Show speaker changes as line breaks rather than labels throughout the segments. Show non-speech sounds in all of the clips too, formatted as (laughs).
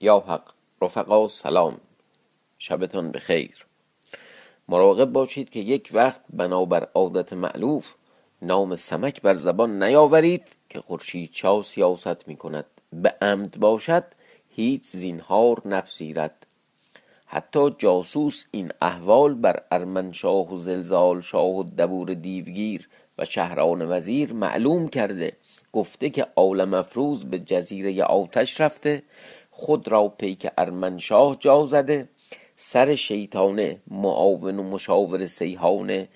یا حق رفقا سلام. شبتان بخیر. مراقب باشید که یک وقت بنابر عادت معلوف نام سمک بر زبان نیاورید که خورشید چا سیاست می کند به عمد باشد هیچ زینهار نپذیرد. حتی جاسوس این احوال بر ارمنشاه و زلزال شاه و دبور دیوگیر و شهران وزیر معلوم کرده گفته که عالم افروز به جزیره آتش رفته خود را پیک ارمنشاه جا زده سر شیطانه معاون و مشاور سیحانه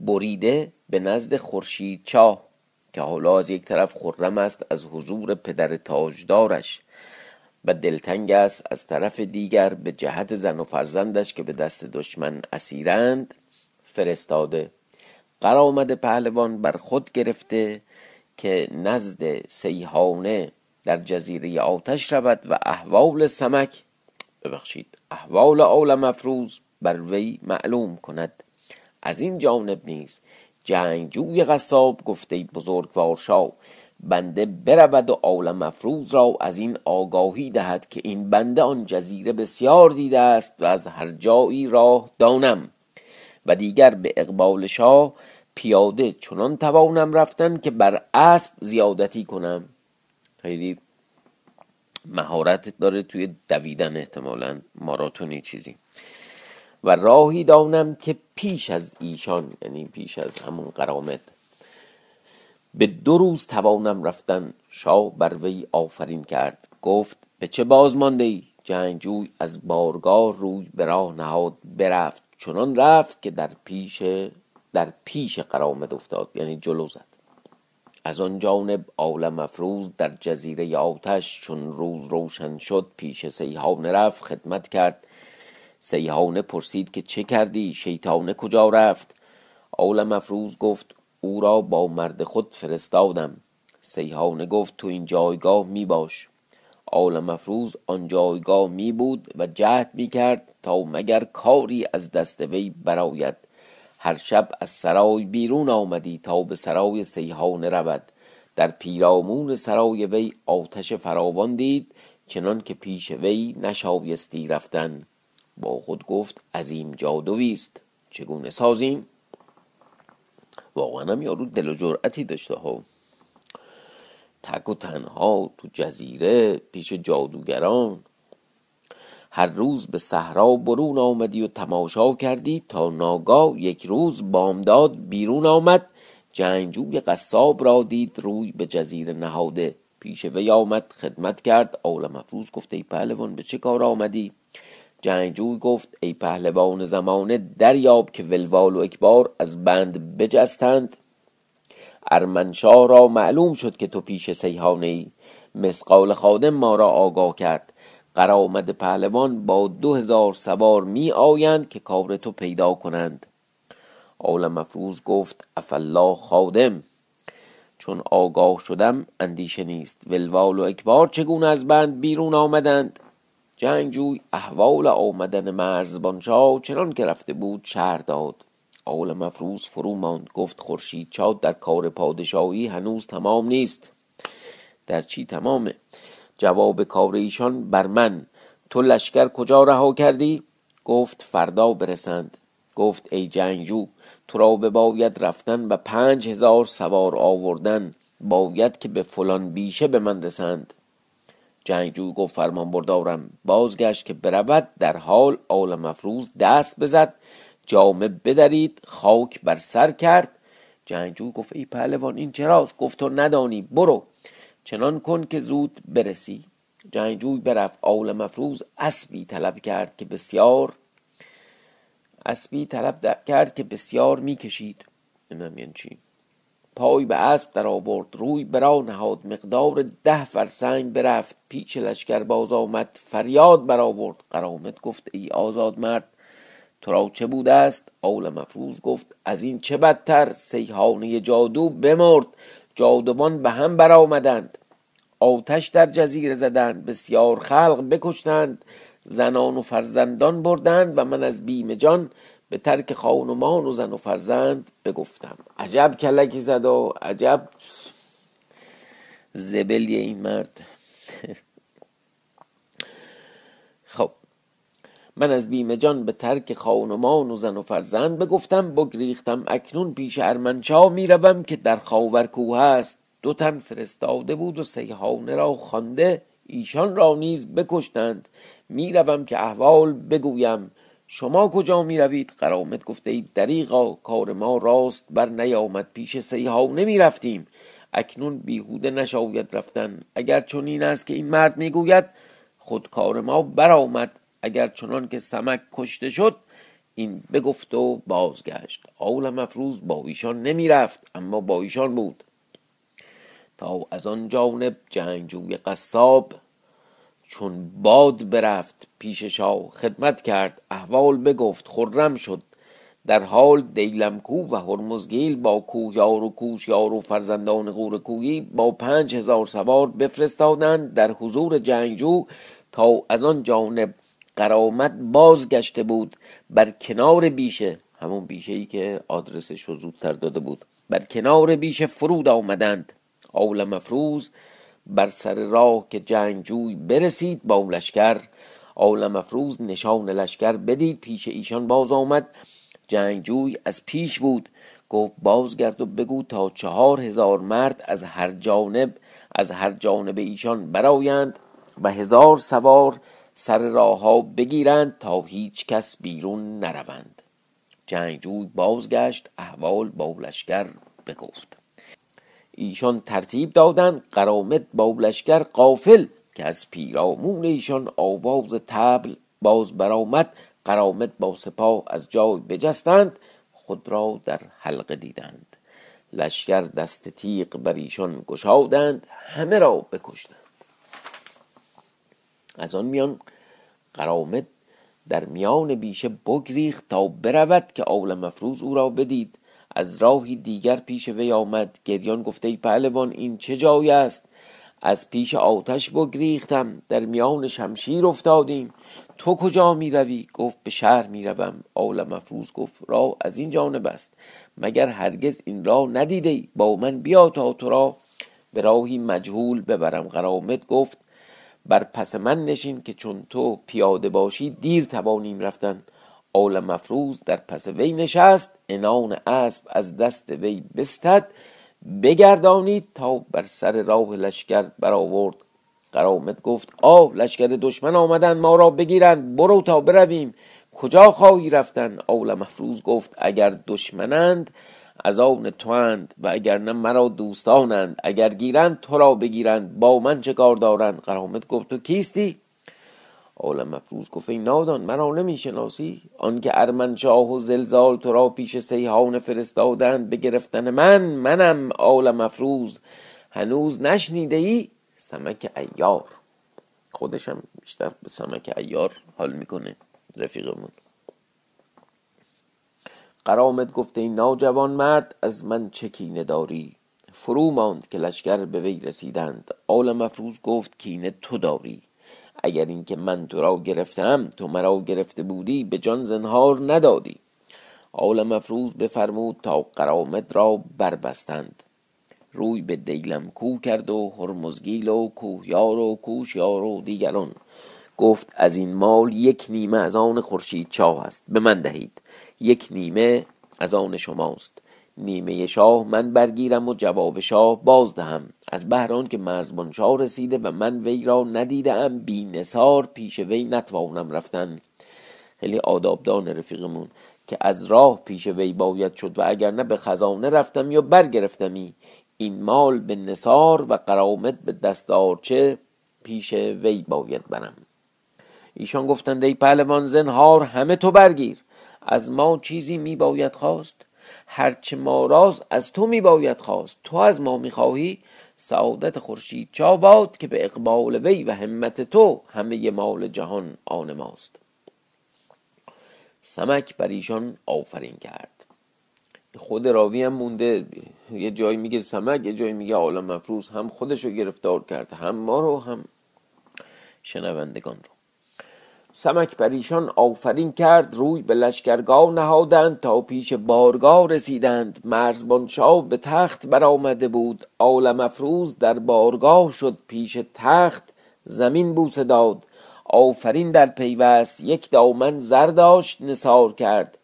بریده به نزد خورشید چاه که حالا از یک طرف خرم است از حضور پدر تاجدارش و دلتنگ است از طرف دیگر به جهت زن و فرزندش که به دست دشمن اسیرند فرستاده. قرآمد پهلوان بر خود گرفته که نزد سیحانه در جزیره آتش رود و احوال سمک ببخشید احوال عالم افروز بر وی معلوم کند. از این جانب نیز جنگجوی قصاب گفته بزرگوار شاه بنده برود و عالم افروز را از این آگاهی دهد که این بنده آن جزیره بسیار دیده است و از هر جایی راه دانم. و دیگر به اقبال شاه پیاده چنان توانم رفتن که بر اسب زیادتی کنم. خیلی مهارت داره توی دویدن احتمالا ماراتونی چیزی. و راهی دانم که پیش از ایشان یعنی پیش از همون قرامت به دو روز توانم رفتن شاه بر وی آفرین کرد. گفت به چه باز مانده ای جنگجوی از بارگاه روی به راه نهاد برفت. چنان رفت که در پیش در پیش قرامت افتاد یعنی جلو زد. از آن جانب عالم افروز در جزیره آتش چون روز روشن شد پیش سیحانه رفت خدمت کرد. سیحانه پرسید که چه کردی؟ شیطانه کجا رفت؟ عالم افروز گفت او را با مرد خود فرستادم. سیحانه گفت تو این جایگاه می باش. عالم افروز آن جایگاه می بود و جهد می کرد تا مگر کاری از دست وی براید هر شب از سرای بیرون آمدی تا به سرای سیحانه رود. در پیرامون سرای وی آتش فراوان دید چنان که پیش وی نشایستی رفتن. با خود گفت عظیم جادویی است. چگونه سازیم؟ واقعا هم یارو دل و جرأتی داشته ها. تک و تنها تو جزیره پیش جادوگران. هر روز به صحرا برون آمدی و تماشا کردی تا ناگاه یک روز بامداد بیرون آمد. جنگجوی قصاب را دید روی به جزیره نهاده. پیش وی آمد خدمت کرد. عالم افروز گفت ای پهلوان به چه کار آمدی؟ جنگجوی گفت ای پهلوان زمانه دریاب که ولوال و اکبار از بند بجستند. ارمنشاه را معلوم شد که تو پیش سیحانه ای مسقال خادم ما را آگاه کرد. قرامد پهلوان با دو هزار سوار می آیند که کار تو پیدا کنند. عالم مفروض گفت افالله خادم چون آگاه شدم اندیشه نیست. ولوال و اکبار چگونه از بند بیرون آمدند؟ جنگجوی احوال آمدن مرزبانشاه چنان که رفته بود شهر داد. آول مفروض فرو ماند گفت خورشید چاد در کار پادشاهی هنوز تمام نیست. در چی تمامه؟ جواب کار ایشان بر من تو لشکر کجا رها کردی؟ گفت فردا برسند. گفت ای جنگجو تو را باید رفتن و پنج هزار سوار آوردن باید که به فلان بیشه به من رسند. جنگجو گفت فرمان بردارم. بازگشت که برود در حال آل مفروض دست بزد جامه بدرید خاک بر سر کرد. جنگجو گفت ای پهلوان این چراست؟ گفت تو ندانی برو. چنان کن که زود برسی. جنگجوی برفت آول مفروض. اسبی طلب کرد که بسیار اسبی طلب کرد که بسیار می‌کشید. نمی‌دونم چی؟ پای به اسب در آورد. روی برا نهاد. مقدار ده فرسنگ برفت. پیچ لشکر باز آمد. فریاد برآورد. قرامت گفت ای آزاد مرد تو را چه بوده است؟ آول مفروض گفت از این چه بدتر؟ سیحانه جادو بمرد. جادوان به هم برآمدند. آتش در جزیره زدند بسیار خلق بکشتند زنان و فرزندان بردند و من از بیم جان به ترک خانمان و زن و فرزند بگفتم. عجب کلکی زد و عجب زبلی این مرد. (laughs) من از بیم جان به ترک خانمان و زن و فرزند بگفتم بگریختم اکنون پیش ارمنشا می‌روم که در خاور کوه است. دو تن فرستاده بود و سیحانه را خوانده ایشان را نیز بکشتند. می‌روم که احوال بگویم. شما کجا می روید قرامت گفته اید دریغا کار ما راست بر نیامد. پیش سیحانه می رفتیم اکنون بیهوده نشاید رفتن. اگر چون این است که این مرد می‌گوید خود کار ما برآمد. اگر چنان که سمک کشته شد این بگفت و بازگشت. آول مفروض با ایشان نمی‌رفت اما با ایشان بود. تا از آن جانب جنگجوی قصاب چون باد برفت پیش شاه خدمت کرد. احوال بگفت خرم شد. در حال دیلمکو و هرمزگیل با کوهیار و کوشیار و فرزندان غورکویی با پنج هزار سوار بفرستادند در حضور جنگجو تا از آن جانب قرامت بازگشته بود بر کنار بیشه همون بیشه ای که آدرسش رو زودتر داده بود. بر کنار بیشه فرود آمدند. آول مفروز بر سر راه که جنگجوی برسید با لشکر. آول مفروز نشان لشکر بدید پیش ایشان باز آمد. جنگجوی از پیش بود. گفت بازگرد و بگو تا چهار هزار مرد از هر جانب از هر جانب ایشان برایند و هزار سوار سر راه ها بگیرند تا هیچ کس بیرون نروند. جنگجوی بازگشت احوال با لشکر بگفت. ایشان ترتیب دادند قرامت با لشکر قافل که از پیرامون ایشان آواز تبل باز برآمد. قرامت با سپاه از جای بجستند خود را در حلقه دیدند. لشکر دست تیغ بر ایشان گشادند همه را بکشتند. از آن میان قرامت در میان بیشه بگریخت تا برود که آول مفروز او را بدید. از راهی دیگر پیش وی آمد. گریان گفته ای پهلوان این چه جای است؟ از پیش آتش بگریختم. در میان شمشیر افتادیم. تو کجا می روی؟ گفت به شهر می روم آول مفروز گفت راه از این جانب است. مگر هرگز این راه ندیده با من بیا تا تو را به راهی مجهول ببرم. قرامت گفت بر پس من نشین که چون تو پیاده باشی دیر توانیم رفتن. آل مفروز در پس وی نشست انان اسب از دست وی بستد. بگردانید تا بر سر راه لشکر برآورد. قرامت گفت آه لشکر دشمن آمدن ما را بگیرند برو تا برویم. کجا خواهی رفتن؟ آول مفروز گفت اگر دشمنند از آن تواند و اگر نه مرا دوستانند اگر گیرند تو را بگیرند. با من چه کار دارند؟ قرامت گفت تو کیستی؟ عالم مفروض گفت ای نادان مرا نمی‌شناسی؟ آنکه ارمنشاه و زلزال تو را پیش سیحان فرستادند به گرفتن من منم عالم مفروض. هنوز نشنیده ای؟ سمک ایار خودشم بیشتر به سمک ایار حال می‌کنه رفیقمون. قرامت گفته این ناجوان مرد از من چه کینه داری؟ فرو ماند که لشکر به وی رسیدند. آل مفروض گفت کینه تو داری. اگر اینکه من تو را گرفتم تو مرا گرفته بودی به جان زنهار ندادی. آل مفروض بفرمود تا قرامت را بربستند. روی به دیلم کو کرد و هرمزگیل و کوهیار و کوشیار و دیگران. گفت از این مال یک نیمه از آن خورشید چاه است به من دهید. یک نیمه از آن شماست. نیمه شاه من برگیرم و جواب شاه باز دهم از بهران که مرزبان شاه رسیده و من وی را ندیدم بی نصار پیش وی نتوانم رفتن. خیلی آدابدان رفیقمون که از راه پیش وی باید شد و اگر نه به خزانه رفتم یا برگرفتمی. این مال به نصار و قرامت به دستارچه پیش وی باید برم. ایشان گفتند ای پهلوان زنهار همه تو برگیر. از ما چیزی می باید خواست هرچه ما راز از تو می باید خواست. تو از ما می خواهی سعادت خورشید چاباد که به اقبال وی و همت تو همه مال جهان آن ماست. سمک بر ایشان آفرین کرد. خود راوی هم مونده. یه جایی میگه سمک یه جایی میگه عالم مفروض. هم خودش رو گرفتار کرد هم ما رو هم شنوندگان رو. سمک بر ایشان آفرین کرد روی به لشکرگاه نهادند تا پیش بارگاه رسیدند. مرزبانشاه به تخت برآمده بود. عالم افروز در بارگاه شد پیش تخت زمین بوسه داد. آفرین در پیوست یک دامن زر داشت نثار کرد.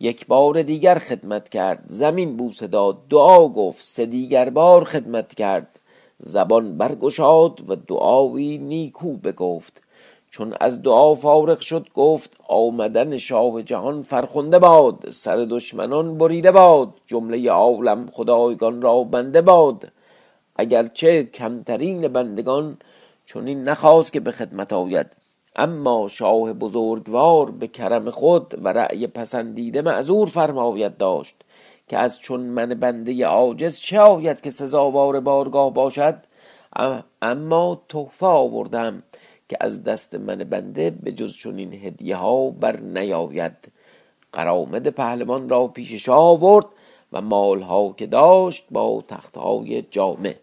یک بار دیگر خدمت کرد زمین بوسه داد. دعا گفت سه دیگر بار خدمت کرد. زبان برگشاد و دعایی نیکو بگفت. چون از دعا فارغ شد گفت آمدن شاه جهان فرخنده باد سر دشمنان بریده باد جمله عالم خدایگان را بنده باد. اگرچه کمترین بندگان چنین نخواست که به خدمت آید. اما شاه بزرگوار به کرم خود و رأی پسندیده معذور فرماید داشت که از چون من بنده عاجز چه آید که سزاوار بارگاه باشد؟ اما تحفه آوردم که از دست من بنده به جز چنین هدیه ها بر نیاید. قرامد پهلوان را پیش شاه آورد و مالها که داشت با تختهای جامع.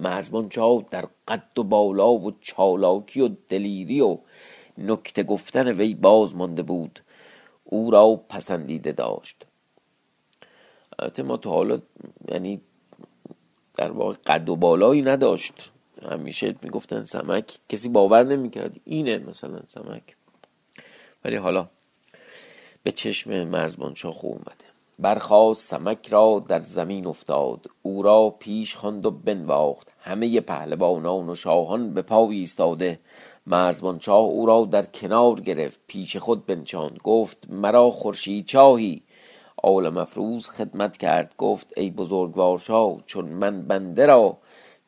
مرزبان چاو در قد و بالا و چالاکی و دلیری و نکته گفتن وی باز مانده بود. او را پسندیده داشت. البته ما تا حالا یعنی در واقع قد و بالایی نداشت. همیشه می‌گفتن سمک. کسی باور نمی‌کرد اینه مثلا سمک. ولی حالا به چشم مرزبان شاه اومده. برخواست سمک را در زمین افتاد. او را پیش خواند و بنواخت. همه پهلوانان و شاهان به پای ایستاده. مرزبان شاه او را در کنار گرفت. پیش خود بنشاند. گفت مرا خورشید چاهی. آل مفروز خدمت کرد. گفت ای بزرگوار شاه چون من بنده را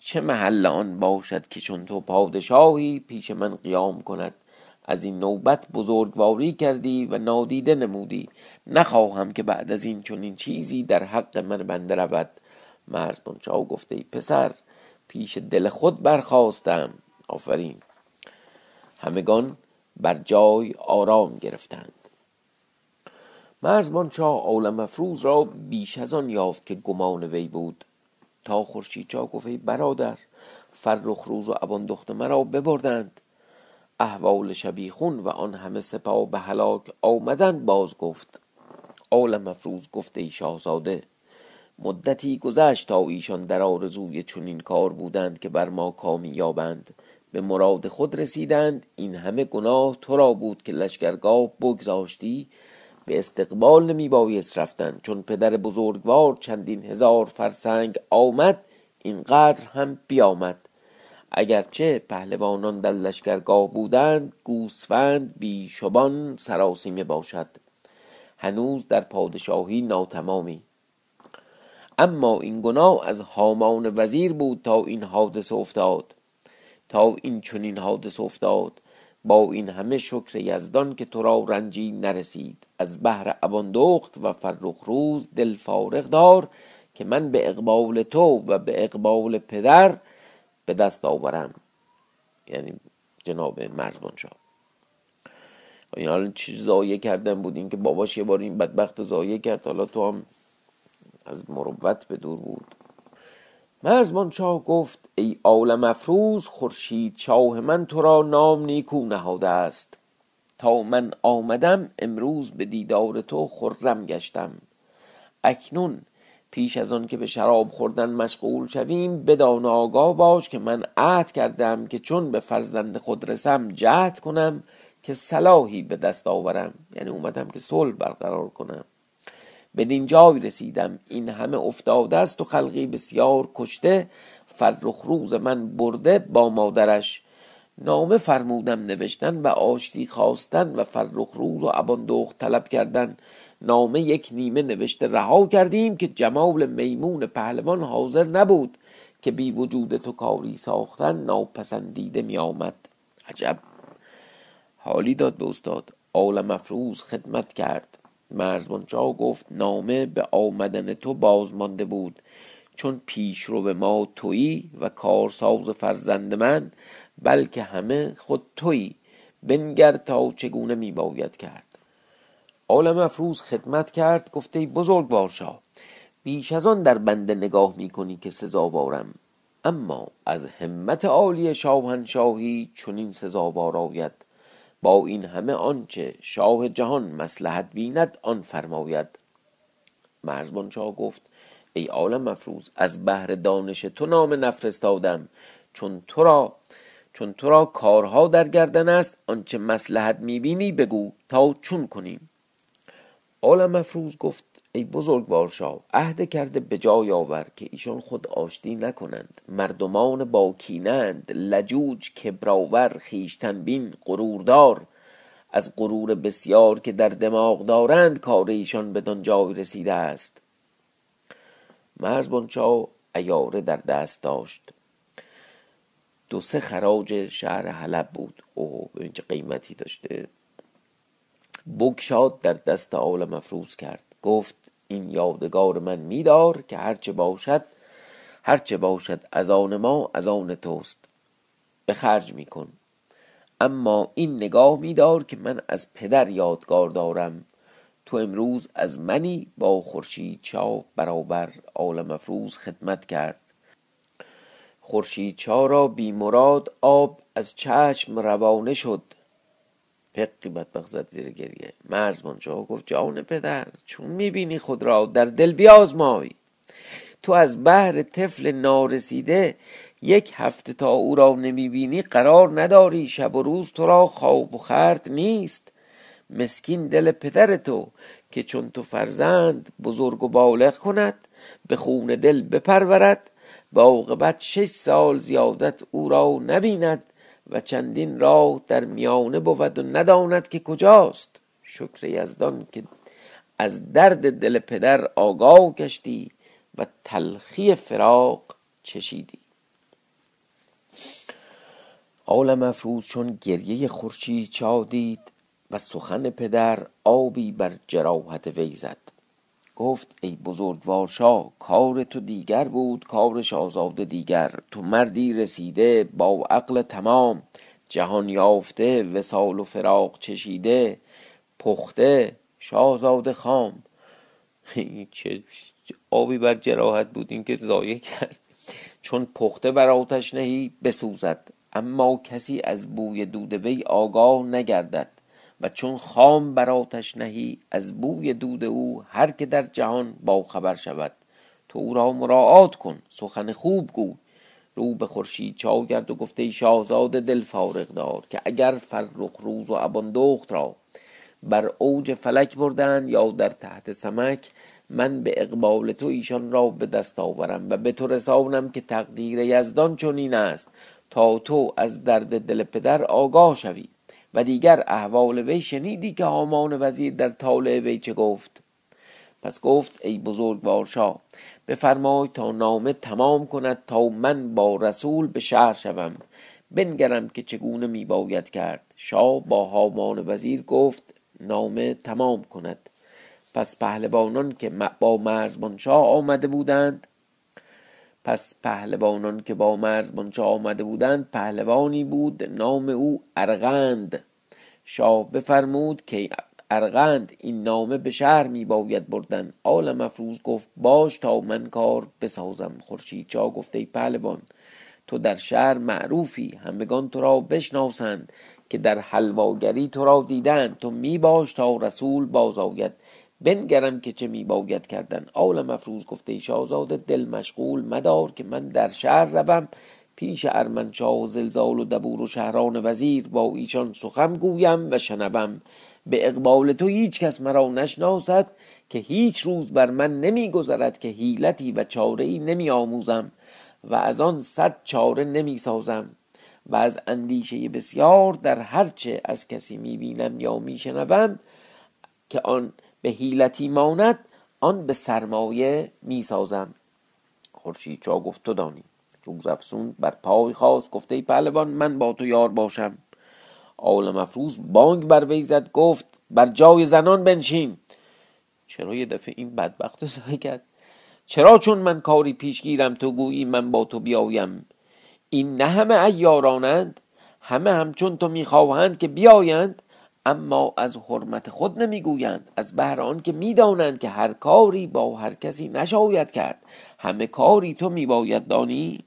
چه محل آن باشد که چون تو پادشاهی پیش من قیام کند؟ از این نوبت بزرگواری کردی و نادیده نمودی. نخواهم که بعد از این چنین چیزی در حق من بنده رود. مرز بنچاو گفته ای پسر پیش دل خود برخواستم آفرین. همگان بر جای آرام گرفتند. مرزبان شاه عالم افروز را بیش از آن یافت که گمان وی بود. تا خورشید چا گفت برادر. فرخ روز و ابان دخت مرا ببردند. احوال شبیخون و آن همه سپاه به هلاک آمدند باز گفت عالم افروز گفته ای شاهزاده مدتی گذشت تا ایشان در آرزوی چنین کار بودند که بر ما کامی یابند. به مراد خود رسیدند این همه گناه تو را بود که لشکرگاه بگذاشتی به استقبال نمی بایست رفتن. چون پدر بزرگوار چندین هزار فرسنگ آمد اینقدر هم بیامد. اگرچه پهلوانان در لشکرگاه بودند گوسفند بیشبان سراسیمه باشد. هنوز در پادشاهی ناتمامی. اما این گناه از هامان وزیر بود تا این حادثه افتاد. تا این چنین حادثه افتاد. با این همه شکر یزدان که تو را رنجی نرسید. از بهر اباندخت و فرخ روز دل فارغ دار که من به اقبال تو و به اقبال پدر به دست آورم. یعنی جناب مرزبان شاه. این حالا چیز زایه کردن بود. این که باباش یه بار این بدبخت زایه کرد. حالا تو هم از مروت به دور بود. مرزبان شاه گفت ای عالم افروز خورشید شاه من تو را نام نیکو نهاده است. تا من آمدم امروز به دیدار تو خرم گشتم. اکنون پیش از آن که به شراب خوردن مشغول شویم بدان آگاه باش که من عهد کردم که چون به فرزند خود رسم جهد کنم که صلاحی به دست آورم. یعنی اومدم که صلح برقرار کنم. بدین جای رسیدم. این همه افتاده است و خلقی بسیار کشته. فرخ روز من برده با مادرش. نامه فرمودم نوشتن و آشتی خواستن و فرخ روز و اباندخت طلب کردن. نامه یک نیمه نوشته رها کردیم که جمال میمون پهلوان حاضر نبود که بی وجود تو کاری ساختن ناپسندیده می آمد عجب. حالی داد به استاد. عالم افروز خدمت کرد. مرزبانجا گفت نامه به آمدن تو باز مانده بود. چون پیشرو ما تویی و کارساز فرزند من بلکه همه خود تویی. بنگر تا چگونه می باید کرد؟ عالم افروز خدمت کرد گفته بزرگ بارشا بیش از آن در بنده نگاه می کنی که سزاوارم. اما از همت عالی شاهنشاهی چنین سزاوار آید. با این همه آنچه شاه جهان مسلحت بیند آن فرماید. مرزبان شاه گفت ای عالم مفروض از بهر دانش تو نام نفرستادم. چون تو را چون تو را کارها در گردن است آنچه مسلحت می‌بینی بگو تا چون کنیم. عالم مفروض گفت ای بزرگوار شاه عهد کرده به جای آور که ایشان خود آشتی نکنند. مردمان با کینند لجوج کبراور خیشتن بین غروردار. از غرور بسیار که در دماغ دارند کار ایشان بدان جای رسیده است. مرزبان شاه ایاره در دست داشت. دو سه خراج شهر حلب بود. اوه ببین چه قیمتی داشته. بگشاد در دست آل مفروض کرد. گفت این یادگار من میدار که هرچه باشد هرچه باشد از آن ما از آن توست. به خرج میکن. اما این نگاه میدار که من از پدر یادگار دارم. تو امروز از منی با خورشید چا برابر آل مفروض خدمت کرد. خورشید چا را بی مراد آب از چشم روانه شد. پقی بدبخت زد زیر گریه. مرزمان چا گفت جان پدر چون می‌بینی خود را در دل بیازمای. تو از بحر طفل نارسیده یک هفته تا او را نمی‌بینی قرار نداری شب و روز تو را خواب و خرد نیست. مسکین دل پدر تو که چون تو فرزند بزرگ و بالغ کند به خون دل بپرورد با عاقبت شش سال زیادت او را نبیند. و چندین راه در میانه بود و نداند که کجاست. شکر یزدان که از درد دل پدر آگاه گشتی و تلخی فراق چشیدی. عالم افروز چون گریه خورشید چادید و سخن پدر آبی بر جراحت وی زد. گفت ای بزرگوار شاه کار تو دیگر بود کار شاهزاده دیگر. تو مردی رسیده با عقل تمام. جهان یافته وسال و فراق چشیده پخته شاهزاده خام. (laughs) چه آبی بر جراحت بود این که ضایع کرد. چون پخته بر آتش نهی بسوزد. اما کسی از بوی دود وی آگاه نگردد. و چون خام بر آتش نهی از بوی دود او هر که در جهان با خبر شود. تو او را مراعات کن سخن خوب گو رو به خورشید چا گرد و گفته شاهزاد دل فارغ دار که اگر فرخ روز و اباندخت را بر اوج فلک بردن یا در تحت سمک من به اقبال تو ایشان را به دست آورم و به تو رسانم که تقدیر یزدان چنین است تا تو از درد دل پدر آگاه شوی. و دیگر احوال وی شنیدی که هامان وزیر در طالع وی چه گفت؟ پس گفت ای بزرگ شاه بفرمای تا نامه تمام کند تا من با رسول به شهر شوم. بنگرم که چگونه می باید کرد. شاه با هامان وزیر گفت نامه تمام کند. پس پهلوانان که با مرزبان شاه آمده بودند پس پهلوانان که با مرزبانچه آمده بودند پهلوانی بود نام او ارغند. شاه بفرمود که ارغند این نامه به شهر می باید بردن. آل مفروض گفت باش تا من کار بسازم. خورشید چا گفته پهلوان تو در شهر معروفی همگان تو را بشناسند که در حلواگری تو را دیدند تو می باش تا رسول باز آید بنگرم که چه می باید کردن. آل مفروض گفته شاهزاده دل مشغول مدار که من در شهر روم. پیش ارمنشاه و زلزال و دبور و شهران وزیر با ایشان سخم گویم و شنوم. به اقبال تو هیچ کس مرا نشناسد که هیچ روز بر من نمی گذرد که حیلتی و چاره ای نمی آموزم و از آن صد چاره نمی سازم و از اندیشه بسیار در هرچه از کسی می بینم یا می شنوم که آن به حیلتی ماند آن به سرمایه می سازم خورشید چا گفت تو دانی. روز افسون بر پای خواست گفته ای پهلوان من با تو یار باشم. آل مفروض بانگ بر وی زد گفت بر جای زنان بنشین. چرا یه دفعه این بدبخت رو کرد؟ چرا چون من کاری پیش گیرم تو گویی من با تو بیایم؟ این نه همه ایارانند همه همچون تو می‌خواهند که بیایند. اما از حرمت خود نمی‌گویند از بهر آن که می‌دانند که هر کاری با هر کسی نشاید کرد. همه کاری تو میباید دانی؟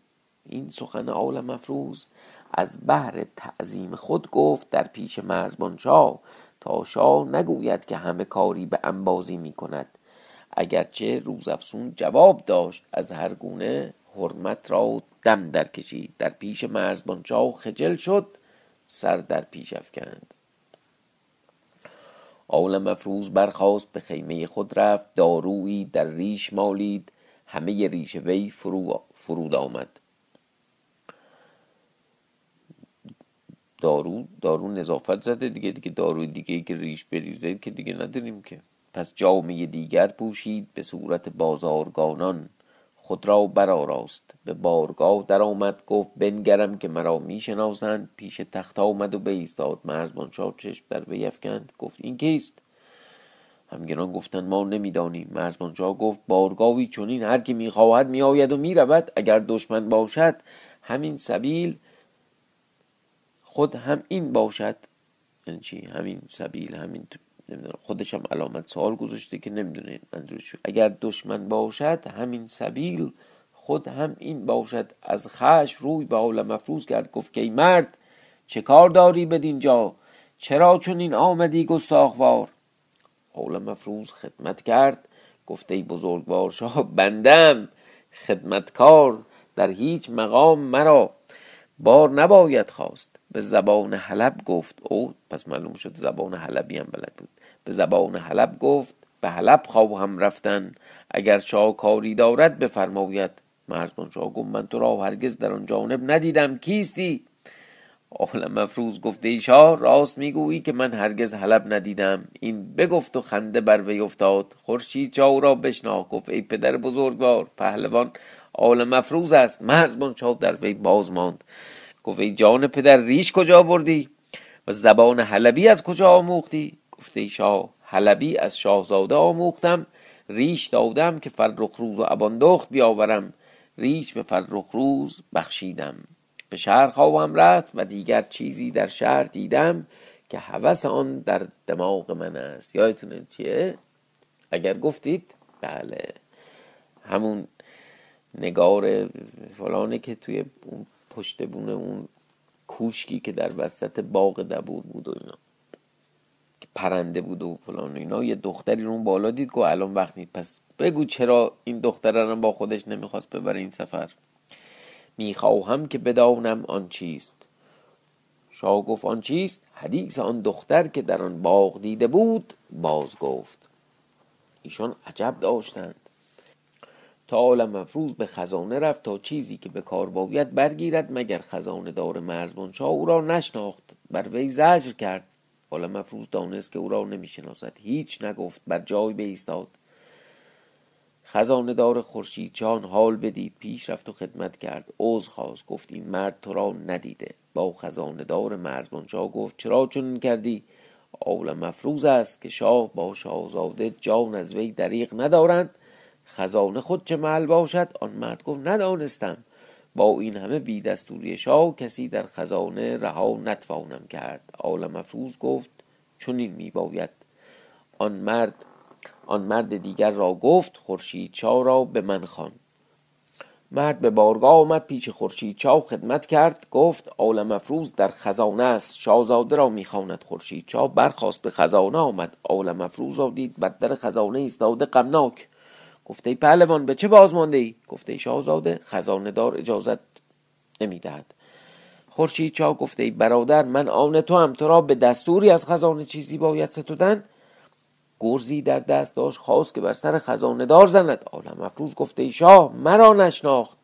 این سخن آل مفروض از بهر تعظیم خود گفت در پیش مرزبان شاه تا شاه نگوید که همه کاری به انبازی می کند اگرچه روزافسون جواب داشت از هر گونه حرمت را دم در کشید در پیش مرزبان چاو خجل شد سر در پیش افکند. آل مفروز برخواست به خیمه خود رفت دارویی در ریش مالید همه ریش وی فرو فرود آمد. دارو دارو نظافت زده دیگه دیگه دارو دیگه که ریش بریزه که دیگه نداریم که. پس جامعه دیگر پوشید به صورت بازارگانان. خود را برآراست. به بارگاه در آمد گفت بنگرم که مرا می‌شناسند. پیش تخت آمد و بایستاد. مرزبان شاه چشم در وی افکند. گفت این کیست؟ همگنان گفتند ما نمی‌دانیم. مرزبان شاه گفت بارگاهی چنین هر کی می‌خواهد میآید و می‌رود. اگر دشمن باشد همین سبیل خود هم این باشد. یعنی چی؟ همین سبیل همین نمی‌دونم. خودش هم علامت سوال گذاشته که نمی‌دونه منظورش اگر دشمن باشد همین سبیل خود هم این باشد. از خش روی به عالم مفروض کرد. گفت که ای مرد چه کار داری بدین جا چرا چون این آمدی گستاخوار؟ عالم مفروض خدمت کرد. گفته ای بزرگوار شاه بندم. خدمتکار در هیچ مقام مرا بار نباید خواست. به زبان حلب گفت. او پس معلوم شد زبان حلبی هم بلد بود. به زبان حلب گفت به حلب خواهم رفتن. اگر شاه کاری دارد بفرماید. مرزبان شاه گفت من تو را هرگز در آن جانب ندیدم. کیستی؟ عالم مفروض گفته ای شاه راست می‌گویی که من هرگز حلب ندیدم. این بگفت و خنده بر وی افتاد. خورشید چاو را بشناه گفت ای پدر بزرگوار پهلوان عالم مفروض است. مرزبان شاه در وی باز ماند. گفت ای جان پدر ریش کجا بردی؟ و زبان حلبی از کجا آموختی؟ گفته شاه حلبی از شاهزاده آموختم ریش دادم که فرخ روز و اباندخت بیاورم ریش به فرخ روز بخشیدم. به شهر خواهم رفت و دیگر چیزی در شهر دیدم که هوس آن در دماغ من است. یادتونه چیه؟ اگر گفتید بله. همون نگار فلانه که توی اون پشت بونه اون کوشکی که در وسط باغ دبور بود و اینا. که پرنده بود و فلان اینا. یه دختری رو بالا دید که الان وقت نیست. پس بگو چرا این دختر رو با خودش نمی‌خواست ببره این سفر. می‌خواهم که بدانم آن چیست. شاه گفت آن چیست؟ حدیث آن دختر که در آن باغ دیده بود باز گفت. ایشان عجب داشتند. تا عالم به خزانه رفت تا چیزی که به کار باید برگیرد مگر خزانه دار مرزبان شاه او را نشناخت. بر وی زجر کرد. عالم مفروض دانست که او را نمی‌شناسد. هیچ نگفت. بر جای بایستاد. خزانه دار خورشید چان حال بدید. پیش رفت و خدمت کرد. عوض خواست. گفت این مرد تو را ندیده. با خزانه دار مرزبان شاه گفت چرا چون کردی؟ عالم مفروض است که شاه با شاهزاده جان از وی دریغ ندارند. خزانه خود چه محل باشد؟ آن مرد گفت ندانستم. با این همه بی دستوری شاه کسی در خزانه رها نتوانم کرد. عالم مفروض گفت چون این می باید. آن مرد آن مرد دیگر را گفت خورشید چا را به من خوان. مرد به بارگاه آمد پیش خورشید چاو خدمت کرد. گفت عالم مفروض در خزانه است. شاهزاده را می‌خواند خورشید چاو برخواست به خزانه آمد. عالم مفروض را دید بر در خزانه ایستاده غمناک. گفته ای پهلوان به چه باز مانده ای گفته شاهزاده خزانه دار اجازت نمی‌دهد. خورشید چا گفته ای برادر من آن تو هم تو را به دستوری از خزانه چیزی باید ستودن؟ گرزی در دست داشت خواست که بر سر خزانه دار زند. عالم افروز گفته ای شاه مرا نشناخت.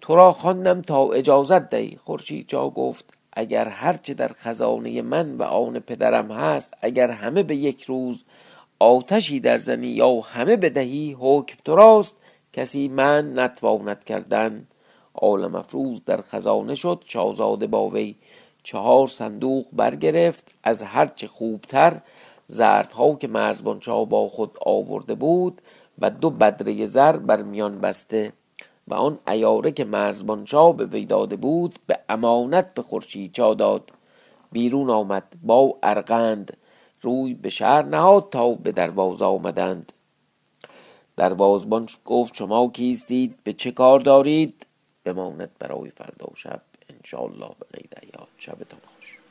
تو را خواندم تا اجازت دهی. خورشید چا گفت اگر هرچه در خزانه من و آن پدرم هست اگر همه به یک روز آتشی در زنی یا همه بدهی حکم تو راست کسی من نتواند کردن. عالم افروز در خزانه شد شاهزاده با وی. چهار صندوق برگرفت از هرچه خوبتر. ظرفها که مرزبان شاه با خود آورده بود و دو بدره زر بر میان بسته. و آن ایاره که مرزبان شاه به وی داده بود به امانت به خورشید داد. بیرون آمد با ارغند. روی به شهر نهاد تا به دروازه آمدند. دروازبان گفت شما کیستید؟ به چه کار دارید؟ بماند برای فردا و شب. انشاءالله به قید ایاد شبتان خوش.